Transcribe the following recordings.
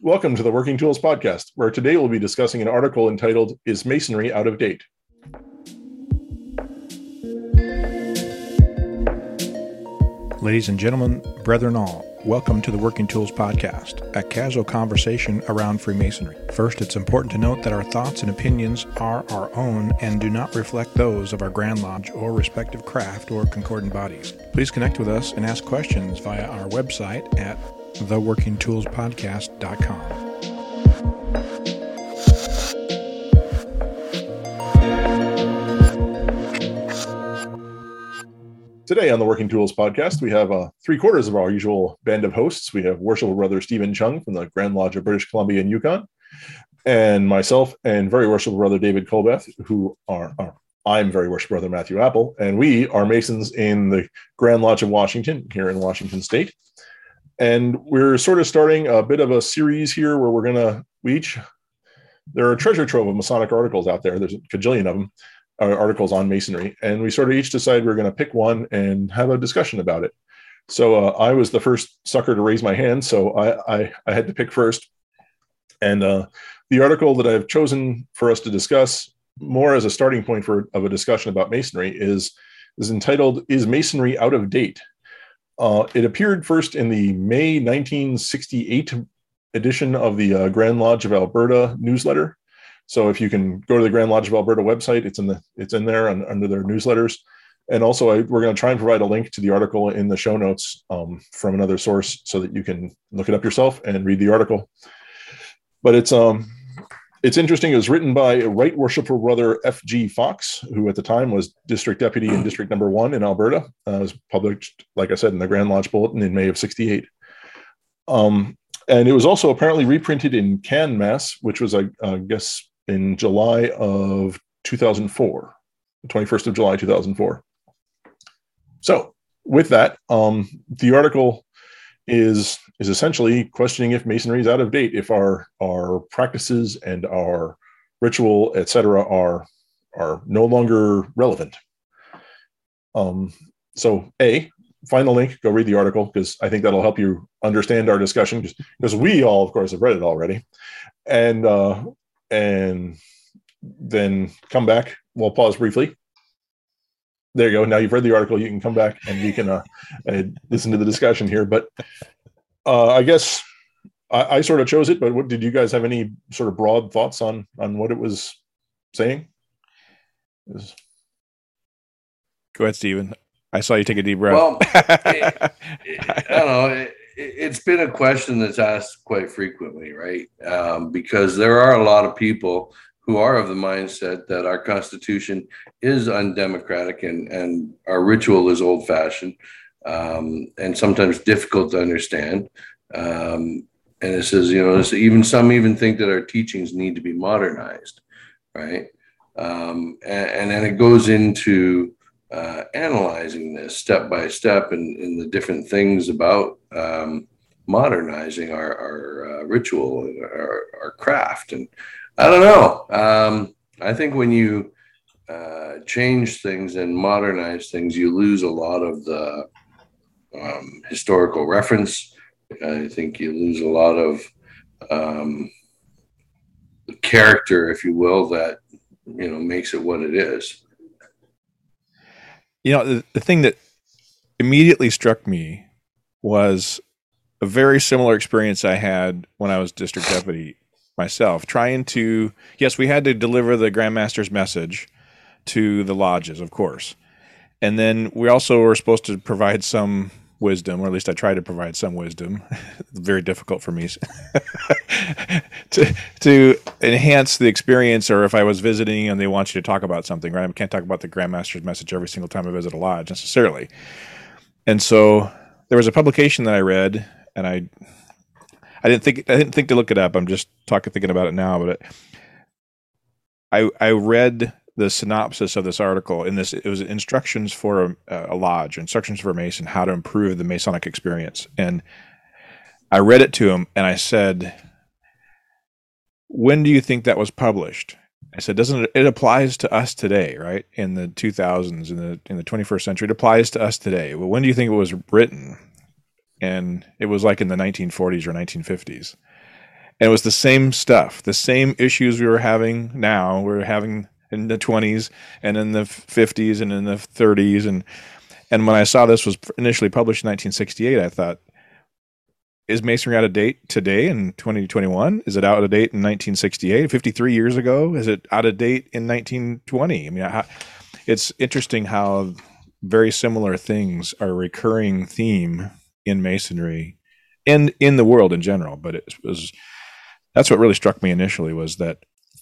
Welcome to the Working Tools Podcast, where today we'll be discussing an article entitled Is Masonry Out of Date? Ladies and gentlemen, brethren all, welcome to the Working Tools Podcast, a casual conversation around Freemasonry. First, it's important to note that our thoughts and opinions are our own and do not reflect those of our Grand Lodge or respective craft or concordant bodies. Please connect with us and ask questions via our website at theworkingtoolspodcast.com. Today on the Working Tools Podcast, we have uh, three quarters of our usual band of hosts. We have Worshipful Brother Steven Chung from the Grand Lodge of British Columbia and Yukon, and myself and Very Worshipful Brother David Colbeth, who are, are I'm Very Worshipful Brother Matthew Appel, and we are Masons in the Grand Lodge of Washington here in Washington State. And we're sort of starting a bit of a series here where we're to, we each, there are treasure trove of Masonic articles out there. There's a cajillion of them, uh, articles on Masonry. And we sort of each decided we are going to pick one and have a discussion about it. So uh, I was the first sucker to raise my hand. So I, I, I had to pick first. And uh, the article that I've chosen for us to discuss more as a starting point for of a discussion about Masonry is, is entitled, Is Masonry Out of Date? Uh, it appeared first in the May 1968 edition of the uh, Grand Lodge of Alberta newsletter. So if you can go to the Grand Lodge of Alberta website, it's in the it's in there on, under their newsletters. And also, I, we're going to try and provide a link to the article in the show notes um, from another source so that you can look it up yourself and read the article. But it's um it's interesting. It was written by a Right Worshipful Brother F.G. Fox, who at the time was district deputy in District Number One in Alberta. Uh, it was published, like I said, in the Grand Lodge Bulletin in May of '68. Um, and it was also apparently reprinted in Caen, Mass, which was, I, I guess, in July of 2004, the 21st of July 2004. So, with that, um, the article is is essentially questioning if masonry is out of date, if our our practices and our ritual, etc., are are no longer relevant. Um, so, a find the link, go read the article because I think that'll help you understand our discussion because we all, of course, have read it already, and uh, and then come back. We'll pause briefly. There you go. Now you've read the article. You can come back and you can uh, uh, listen to the discussion here. But uh, I guess I, I, sort of chose it. But what did you guys have any sort of broad thoughts on on what it was saying? Was... Go ahead, Steven. I saw you take a deep breath. Well, it, it, I don't know. It, it's been a question that's asked quite frequently, right? Um, because there are a lot of people who are of the mindset that our Constitution is undemocratic and, and our ritual is old fashioned um, and sometimes difficult to understand. Um, and it says, you know, even some even think that our teachings need to be modernized, right? Um, and, and, then it goes into uh, analyzing this step by step and, and the different things about um, modernizing our, our uh, ritual and our, our, craft. And I don't know. Um, I think when you uh, change things and modernize things, you lose a lot of the um, historical reference. I think you lose a lot of um, character, if you will, that you know makes it what it is. You know, the, the thing that immediately struck me was a very similar experience I had when I was district deputy myself, trying to, yes, we had to deliver the Grandmaster's message to the lodges, of course. And then we also were supposed to provide some wisdom, or at least I try to provide some wisdom. very difficult for me to to enhance the experience. Or if I was visiting and they want you to talk about something, right? I can't talk about the Grandmaster's message every single time I visit a lodge necessarily. And so there was a publication that I read, and I I didn't think I didn't think to look it up. I'm just talking thinking about it now, but it, I I read the synopsis of this article in this it was instructions for a, a, lodge instructions for a mason how to improve the masonic experience. And i read it to him and i said when do you think that was published? I said doesn't it, it applies to us today right? In the 2000s in the in the 21st century it applies to us today. Well when do you think it was written? And it was like in the 1940s or 1950s And it was the same stuff, the same issues we were having now, we are having in the 20s and in the 50s and in the 30s. And, and when I saw this was initially published in 1968, I thought, is masonry out of date today in 2021? Is it out of date in 1968, 53 years ago? Is it out of date in 1920? I mean, it's interesting how very similar things are recurring theme in masonry and in the world in general. But it was that's what really struck me initially was that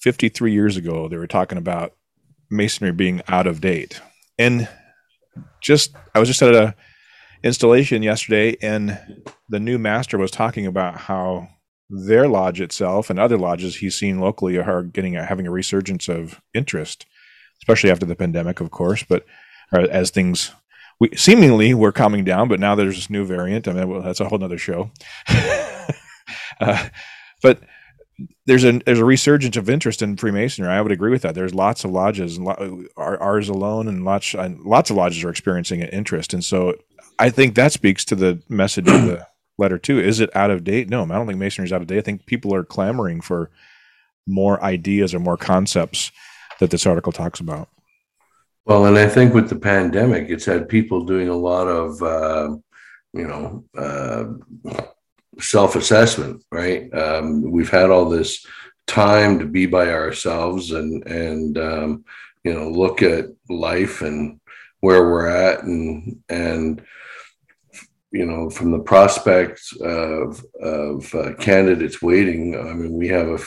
53 years ago they were talking about masonry being out of date, and just I was just at a installation yesterday, and the new master was talking about how their lodge itself and other lodges he's seen locally are getting a, having a resurgence of interest, especially after the pandemic, of course. But as things we seemingly were calming down, but now there's this new variant. I mean, well, that's a whole other show. uh, but there's a there's a resurgence of interest in Freemasonry. I would agree with that. There's lots of lodges, and ours alone, and lots and lots of lodges are experiencing an interest. And so I think that speaks to the message of the letter too. Is it out of date? No, I don't think masonry is out of date. I think people are clamoring for more ideas or more concepts that this article talks about. Well, and I think with the pandemic, it's had people doing a lot of, uh, you know, uh, self-assessment. Right? Um, we've had all this time to be by ourselves and and um, you know look at life and where we're at and and you know, from the prospects of of uh, candidates waiting, I mean, we have a,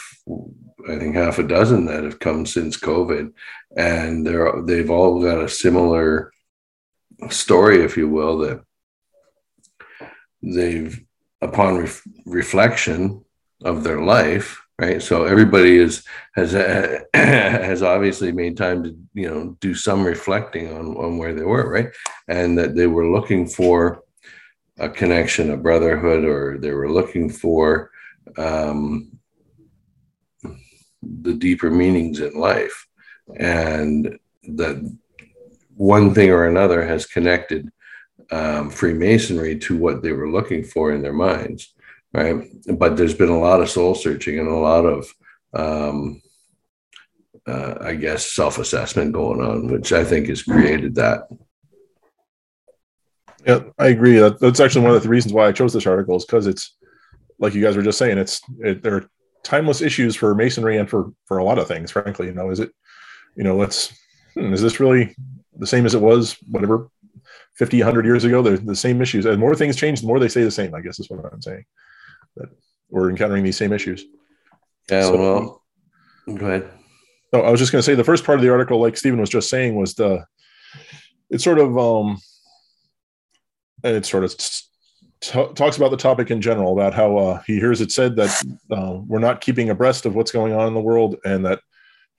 I think half a dozen that have come since COVID, and they're they've all got a similar story, if you will, that they've upon ref- reflection of their life right so everybody is has has obviously made time to you know do some reflecting on on where they were right and that they were looking for a connection, a brotherhood, or they were looking for um, the deeper meanings in life. And that one thing or another has connected um, Freemasonry to what they were looking for in their minds, right? But there's been a lot of soul searching and a lot of, um, uh, I guess, self assessment going on, which I think has created that. Yeah, I agree. That, that's actually one of the reasons why I chose this article is because it's like you guys were just saying. It's it, there are timeless issues for masonry and for for a lot of things. Frankly, you know, is it you know, let's hmm, is this really the same as it was whatever 50, 100 years ago? They're the same issues. As more things change, the more they stay the same. I guess is what I'm saying. That we're encountering these same issues. Yeah. So, well, go ahead. No, I was just going to say the first part of the article, like Steven was just saying, was the it's sort of um and it sort of t- talks about the topic in general about how uh, he hears it said that uh, we're not keeping abreast of what's going on in the world and that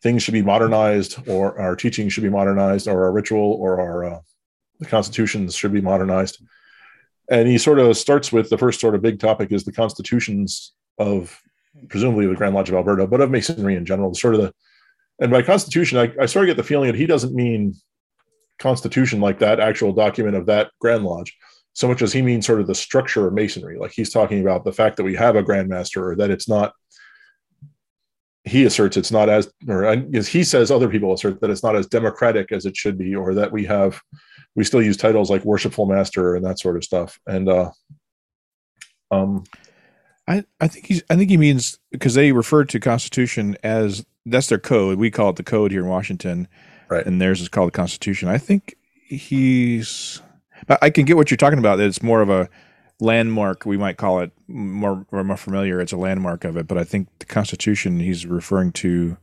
things should be modernized or our teaching should be modernized or our ritual or our uh, the constitutions should be modernized. And he sort of starts with the first sort of big topic is the constitutions of presumably the grand lodge of alberta but of masonry in general sort of the and by constitution I, I sort of get the feeling that he doesn't mean constitution like that actual document of that grand lodge so much as he means sort of the structure of masonry. Like he's talking about the fact that we have a Grand Master or that it's not he asserts it's not as or as he says other people assert that it's not as democratic as it should be or that we have we still use titles like worshipful master and that sort of stuff and uh um I, I think he's I think he means because they refer to Constitution as that's their code. We call it the code here in Washington, right? And theirs is called the Constitution. I think he's I can get what you're talking about. It's more of a landmark. We might call it more or more familiar. It's a landmark of it, but I think the Constitution he's referring to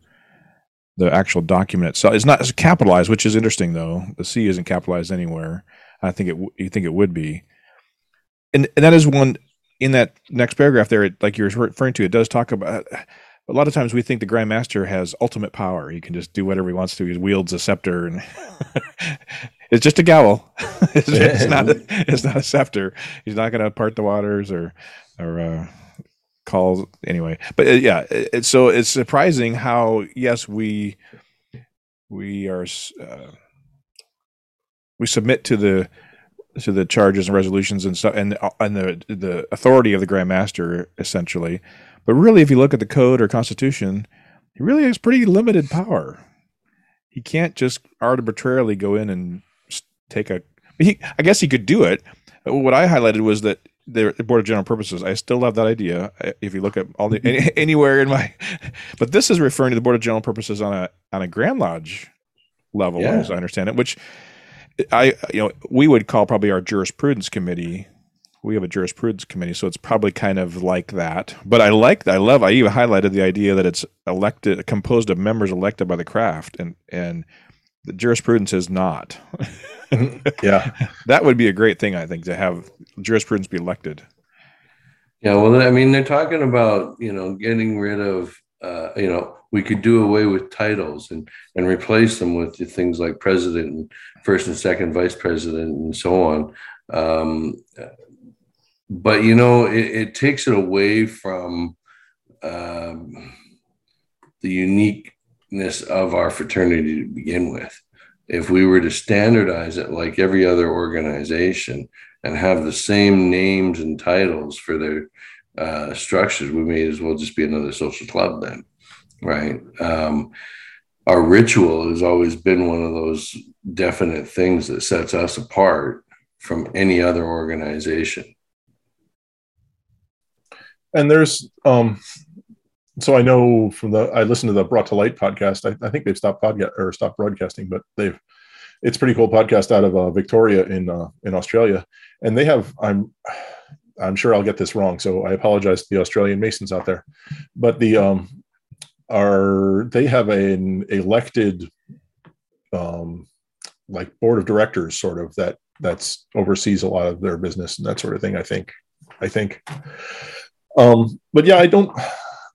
the actual document itself. It's not capitalized, which is interesting though. The C isn't capitalized anywhere. I think it. You think it would be, and and that is one in that next paragraph there. Like you're referring to, it does talk about. A lot of times we think the Grand Master has ultimate power. He can just do whatever he wants to. He wields a scepter, and It's just a gavel. it's, it's, not. A, it's not a scepter. He's not going to part the waters or or uh, call anyway. But uh, yeah, it, so it's surprising how yes we we are uh, we submit to the to the charges and resolutions and stuff, and and the the authority of the Grand Master essentially. But really, if you look at the code or constitution, he really has pretty limited power. He can't just arbitrarily go in and take a. He, I guess he could do it. What I highlighted was that the board of general purposes. I still love that idea. Eh, if you look at all the any, anywhere in my, but this is referring to the board of general purposes on a on a Grand Lodge level, yeah. as I understand it. Which I you know we would call probably our jurisprudence committee. We have a jurisprudence committee, so it's probably kind of like that. But I like, I love. I even highlighted the idea that it's elected, composed of members elected by the craft, and and the jurisprudence is not. yeah, that would be a great thing. I think to have jurisprudence be elected. Yeah, well, I mean, they're talking about you know getting rid of uh, you know we could do away with titles and and replace them with things like president and first and second vice president and so on. Um, but you know, it, it, takes it away from um, the uniqueness of our fraternity to begin with if we were to standardize it like every other organization and have the same names and titles for their uh, structures, we may as well just be another social club then, right? Um, our ritual has always been one of those definite things that sets us apart from any other organization. And there's, um, so I know from the I listened to the Brought to Light podcast. I, I think they've stopped podcast or stopped broadcasting, but they've it's pretty cool podcast out of uh, Victoria in uh, in Australia, and they have I'm I'm sure I'll get this wrong, so I apologize to the Australian Masons out there, but the um are they have an elected um like board of directors sort of that that's oversees a lot of their business and that sort of thing. I think I think. Um, but yeah, I don't.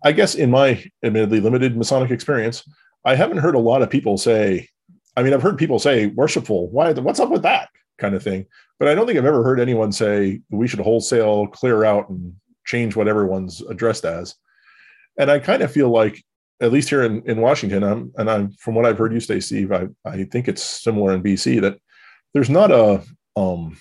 I guess in my admittedly limited Masonic experience, I haven't heard a lot of people say, I mean, I've heard people say worshipful, why, what's up with that kind of thing. But I don't think I've ever heard anyone say we should wholesale clear out and change what everyone's addressed as. And I kind of feel like, at least here in, in Washington, I'm, and I'm from what I've heard you say, Steve, I, I think it's similar in BC that there's not a, um,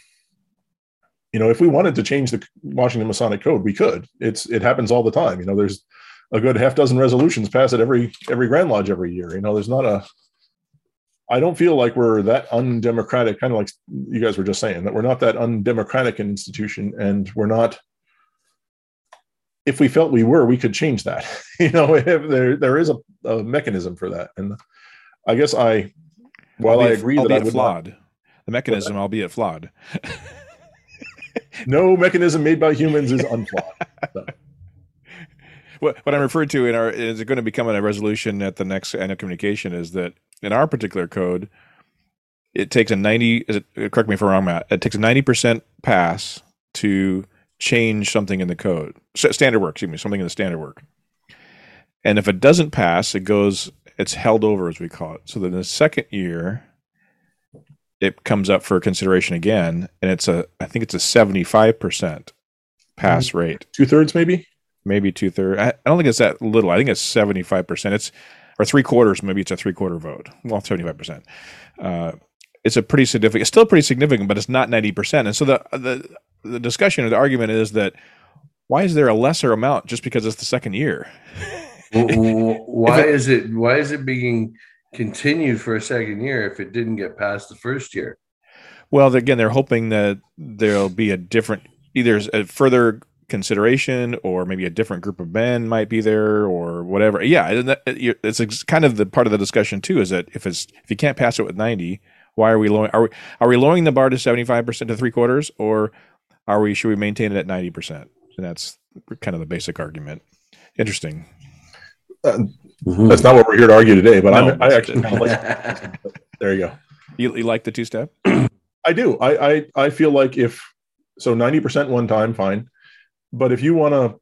you know, if we wanted to change the Washington Masonic Code, we could. It's it happens all the time. You know, there's a good half dozen resolutions pass at every every Grand Lodge every year. You know, there's not a. I don't feel like we're that undemocratic, kind of like you guys were just saying, that we're not that undemocratic an institution, and we're not. If we felt we were, we could change that. you know, if there there is a, a mechanism for that, and I guess I, while albeit, I agree that I would flawed, not, the mechanism, albeit flawed. no mechanism made by humans is unflawed. So what, what I'm referring to in our is it going to become a resolution at the next annual communication is that in our particular code, it takes a 90, it, correct me if I'm wrong, Matt, it takes a 90% pass to change something in the code. Standard work, excuse me, something in the standard work. And if it doesn't pass, it goes, it's held over as we call it. So then the second year, it comes up for consideration again, and it's a, I think it's a 75% pass mm-hmm. rate. Two thirds, maybe? Maybe two thirds. I, I, don't think it's that little. I think it's seventy five percent. It's or three quarters. Maybe it's a three quarter vote. Well, seventy five percent. Uh, it's a pretty significant. It's still pretty significant, but it's not ninety percent. And so the the the discussion or the argument is that why is there a lesser amount just because it's the second year? why it, is it why is it being continued for a second year if it didn't get past the first year? Well, again, they're hoping that there'll be a different either a further consideration or maybe a different group of men might be there or whatever. Yeah it's kind of the part of the discussion too is that if it's if you can't pass it with 90 why are we lowering are we are we lowering the bar to 75% to three quarters or are we should we maintain it at 90% and that's kind of the basic argument. Interesting. Uh, mm-hmm. that's not what we're here to argue today but no, I'm, i actually kind of like there you go. You, you like the two step i do. I, I i feel like if so 90% one time fine but if you want to,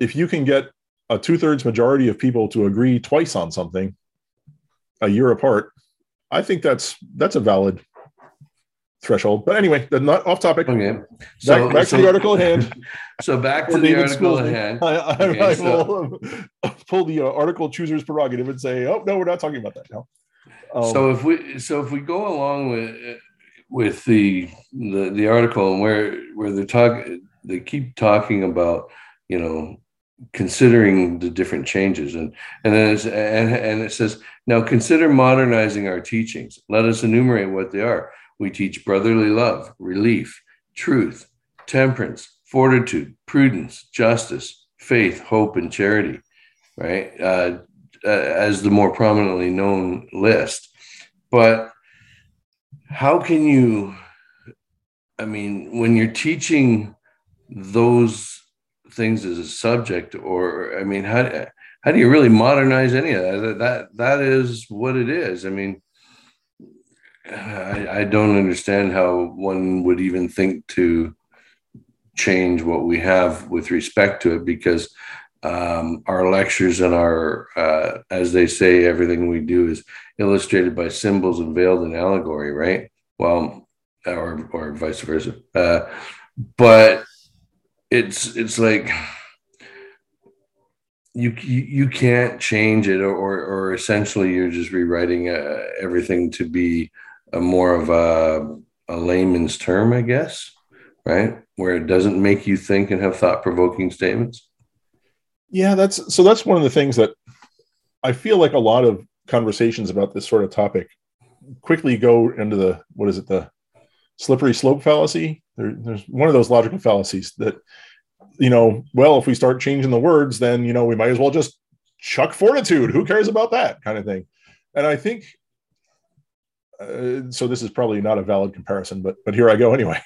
if you can get a two thirds majority of people to agree twice on something a year apart, I think that's that's a valid threshold. But anyway, not off topic. Okay. So, back, back so, to the article at hand. So back to the article at hand. I, I, okay, I so. will pull the uh, article chooser's prerogative and say, "Oh no, we're not talking about that now." Um, so if we so if we go along with with the the, the article and where where they talk they keep talking about you know considering the different changes. And and then it's, and, and it says now consider modernizing our teachings. Let us enumerate what they are. We teach brotherly love relief truth temperance fortitude prudence justice faith hope and charity. Right? Uh, uh, as the more prominently known list. But how can you i mean when you're teaching those things as a subject or i mean how how do you really modernize any of that that that is what it is i mean I, I don't understand how one would even think to change what we have with respect to it because um, our lectures and our, uh, as they say, everything we do is illustrated by symbols and veiled in allegory, right? Well, or or vice versa. Uh, but it's it's like you you can't change it, or or essentially you're just rewriting uh, everything to be a more of a a layman's term, I guess, right? Where it doesn't make you think and have thought provoking statements. Yeah, that's so that's one of the things that I feel like a lot of conversations about this sort of topic quickly go into the what is it the slippery slope fallacy. There, there's one of those logical fallacies that you know well if we start changing the words then you know we might as well just chuck fortitude. Who cares about that kind of thing? And i think uh, so this is probably not a valid comparison but but here i go anyway.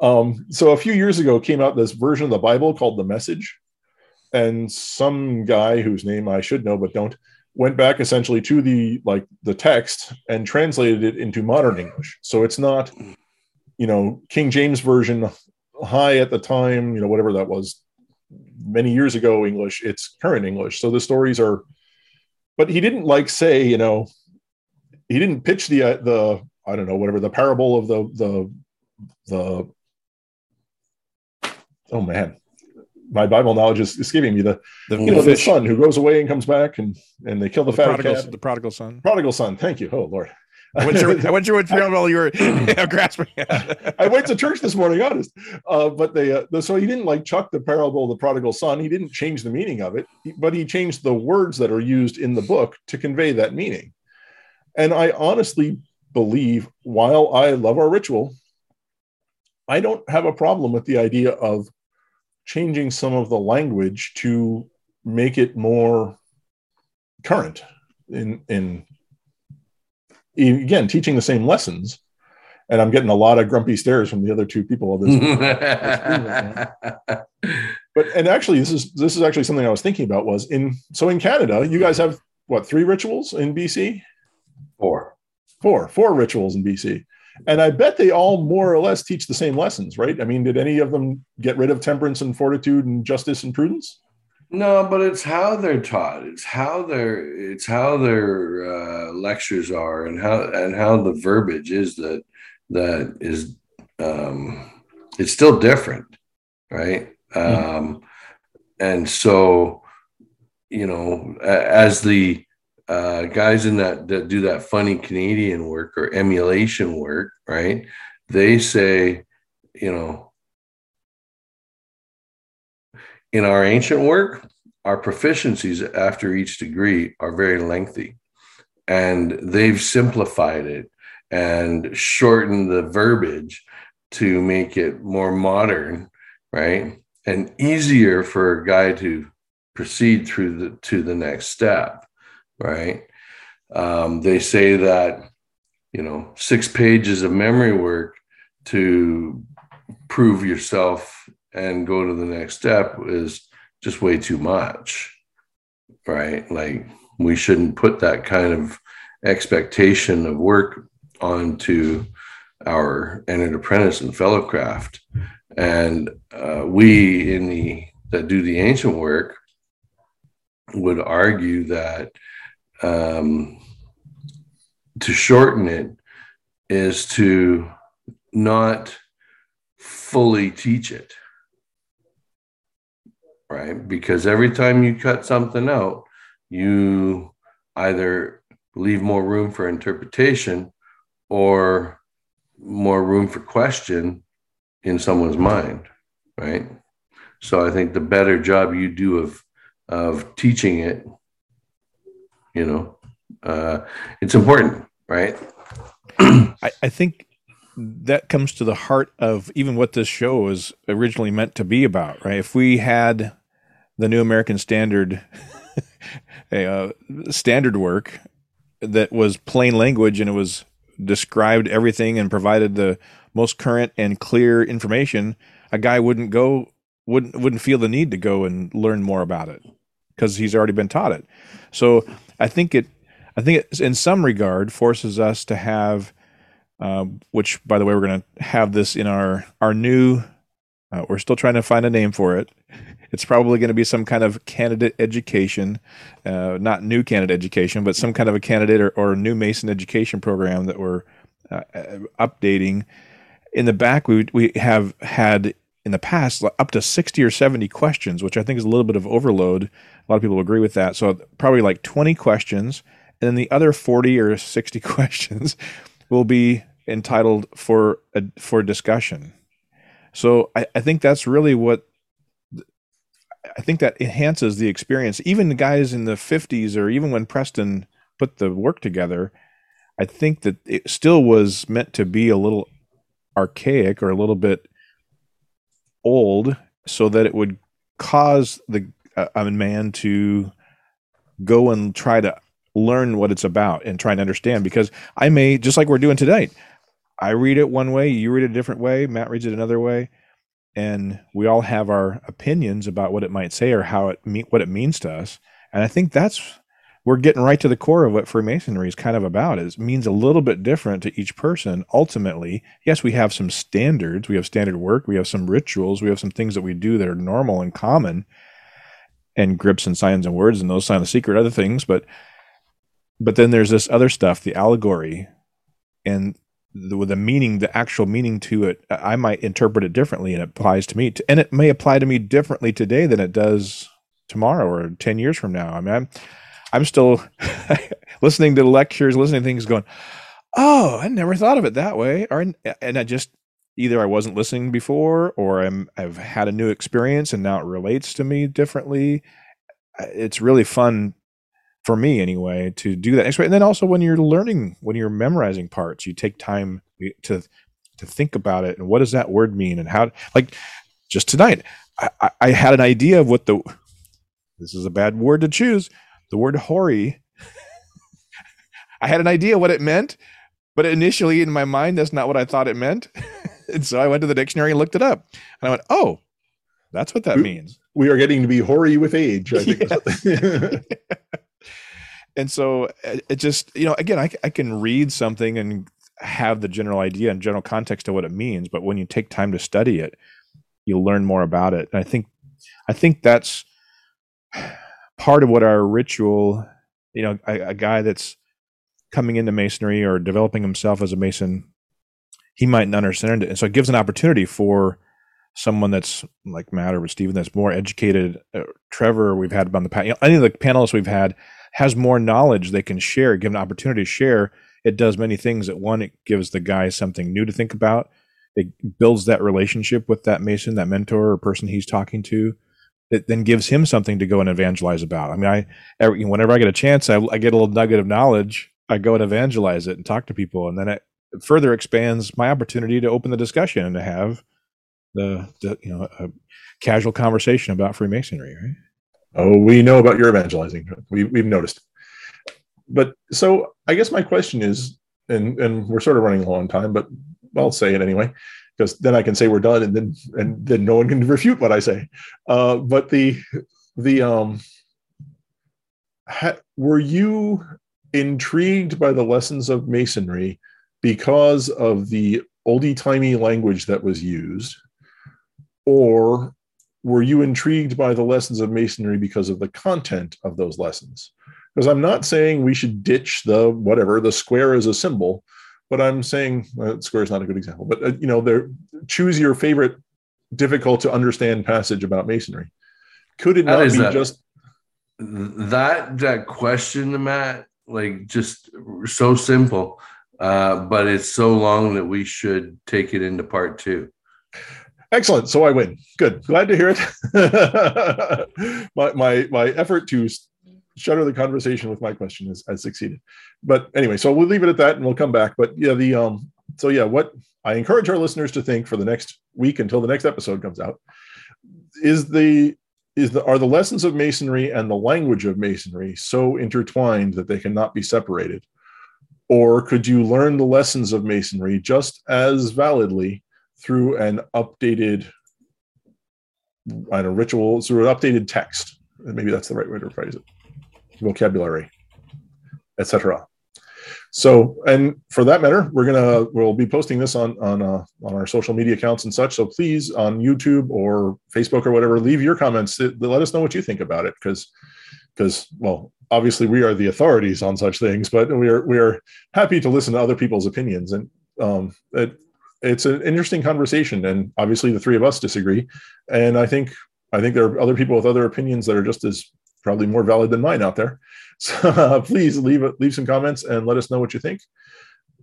Um, so a few years ago came out this version of the bible called the message. And some guy whose name I should know but don't went back essentially to the like the text and translated it into modern English. So it's not, you know, King James version high at the time, you know, whatever that was many years ago English, it's current English. So the stories are but he didn't like say, you know, he didn't pitch the uh, the I don't know, whatever the parable of the the the oh man, my Bible knowledge is escaping me. The, the you know the son who goes away and comes back and and they kill the, the fat prodigal, cat. The prodigal son. Prodigal son. Thank you. Oh Lord. I went through, I went through what parable you were grasping. I went to church this morning, honest. Uh, but they, uh, so he didn't like chuck the parable of the prodigal son. He didn't change the meaning of it, but he changed the words that are used in the book to convey that meaning. And I honestly believe, while I love our ritual, I don't have a problem with the idea of changing some of the language to make it more current in in again teaching the same lessons and i'm getting a lot of grumpy stares from the other two people of this but and actually this is this is actually something i was thinking about was in so in canada you guys have what three rituals in bc four four four rituals in bc and I bet they all more or less teach the same lessons, right? I mean, did any of them get rid of temperance and fortitude and justice and prudence? No, but it's how they're taught. It's how their it's how their uh, lectures are, and how and how the verbiage is that that is. Um, it's still different, right? Mm-hmm. Um, and so, you know, as the uh, guys in that that do that funny Canadian work or emulation work, right? They say, you know, in our ancient work, our proficiencies after each degree are very lengthy, and they've simplified it and shortened the verbiage to make it more modern, right? And easier for a guy to proceed through the to the next step right? Um, they say that, you know, six pages of memory work to prove yourself and go to the next step is just way too much, right? Like, we shouldn't put that kind of expectation of work onto our entered apprentice and fellow craft. And uh, we in the that do the ancient work would argue that um, to shorten it is to not fully teach it right because every time you cut something out you either leave more room for interpretation or more room for question in someone's mind, right? So I think the better job you do of of teaching it, you know, uh, it's important, right? I, I think that comes to the heart of even what this show was originally meant to be about, right? If we had the New American Standard uh, standard work that was plain language and it was described everything and provided the most current and clear information, a guy wouldn't go wouldn't wouldn't feel the need to go and learn more about it because he's already been taught it. So I think it I think it in some regard forces us to have uh, which by the way we're going to have this in our our new uh, we're still trying to find a name for it it's probably going to be some kind of candidate education, uh, not new candidate education, but some kind of a candidate or, or new Mason education program that we're uh, uh, updating. In the back, we we have had in the past up to 60 or 70 questions, which I think is a little bit of overload. A lot of people agree with that. So probably like 20 questions, and then the other 40 or 60 questions will be entitled for a, for discussion. So I, I think that's really what I think that enhances the experience. Even the guys in the 50s, or even when Preston put the work together, I think that it still was meant to be a little archaic or a little bit old, so that it would cause the uh, a man to go and try to learn what it's about and try and understand. Because I may, just like we're doing tonight, I read it one way, you read it a different way, Matt reads it another way and we all have our opinions about what it might say or how it me- what it means to us. And I think that's we're getting right to the core of what Freemasonry is kind of about. Is means a little bit different to each person. Ultimately, yes, we have some standards. We have standard work. We have some rituals. We have some things that we do that are normal and common, and grips and signs and words and those sign of secret other things. But but then there's this other stuff, the allegory, and the, the meaning, the actual meaning to it, I might interpret it differently, and it applies to me. To, and it may apply to me differently today than it does tomorrow or ten years from now. I mean, I'm I'm still listening to lectures, listening to things, going, "Oh, I never thought of it that way," or and I just either I wasn't listening before, or I'm I've had a new experience and now it relates to me differently. It's really fun for me anyway to do that. And then also when you're learning when you're memorizing parts you take time to to think about it and what does that word mean and how like just tonight i, I had an idea of what the this is a bad word to choose the word hoary. I had an idea what it meant but initially in my mind that's not what i thought it meant. And so i went to the dictionary and looked it up. And i went oh that's what that we, means. we are getting to be hoary with age i think. and so uh, it just you know again I, I can read something and have the general idea and general context of what it means but when you take time to study it you'll learn more about it and i think i think that's part of what our ritual you know a, a guy that's coming into masonry or developing himself as a mason he might not understand it and so it gives an opportunity for someone that's like Matt or Steven that's more educated. Uh, Trevor, we've had on the panel. You know, any of the panelists we've had has more knowledge they can share, give an opportunity to share, it does many things. That one, it gives the guy something new to think about. It builds that relationship with that Mason, that mentor or person he's talking to. It then gives him something to go and evangelize about. I mean, I every, whenever I get a chance, I, I get a little nugget of knowledge. I go and evangelize it and talk to people, and then it further expands my opportunity to open the discussion and to have the, the you know a casual conversation about Freemasonry. Right? Oh, we know about your evangelizing. We, we've noticed. But so I guess my question is, and and we're sort of running low on time, but I'll say it anyway, because then I can say we're done, and then and then no one can refute what I say. Uh, but the the um, ha, were you intrigued by the lessons of masonry because of the oldie timey language that was used, or were you intrigued by the lessons of masonry because of the content of those lessons because i'm not saying we should ditch the whatever the square is a symbol but i'm saying well, square is not a good example but uh, you know there choose your favorite difficult to understand passage about masonry could it not be that, just that that question matt like just so simple uh, but it's so long that we should take it into part two. Excellent. So I win. Good. Glad to hear it. my, my my effort to shutter the conversation with my question has, has succeeded. But anyway, so we'll leave it at that and we'll come back. But yeah, the um so yeah, what I encourage our listeners to think for the next week until the next episode comes out is the is the are the lessons of masonry and the language of masonry so intertwined that they cannot be separated or could you learn the lessons of masonry just as validly through an updated I don't know, ritual through an updated text. Maybe that's the right way to phrase it. Vocabulary etc so and for that matter we're gonna we'll be posting this on on uh, on our social media accounts and such. So please on youtube or facebook or whatever leave your comments. Let us know what you think about it because because well obviously we are the authorities on such things but we are we are happy to listen to other people's opinions. And um it, it's an interesting conversation and obviously the three of us disagree. And i think i think there are other people with other opinions that are just as probably more valid than mine out there. So uh, please leave leave some comments and let us know what you think.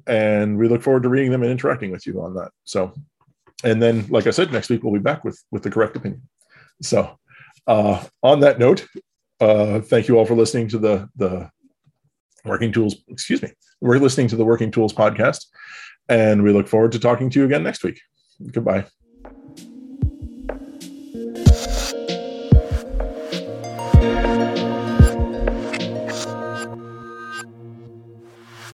And we look forward to reading them and interacting with you on that. So and then like i said next week we'll be back with with the correct opinion. So uh, on that note uh, thank you all for listening to the the working tools excuse me we're listening to the working tools podcast and we look forward to talking to you again next week. Goodbye.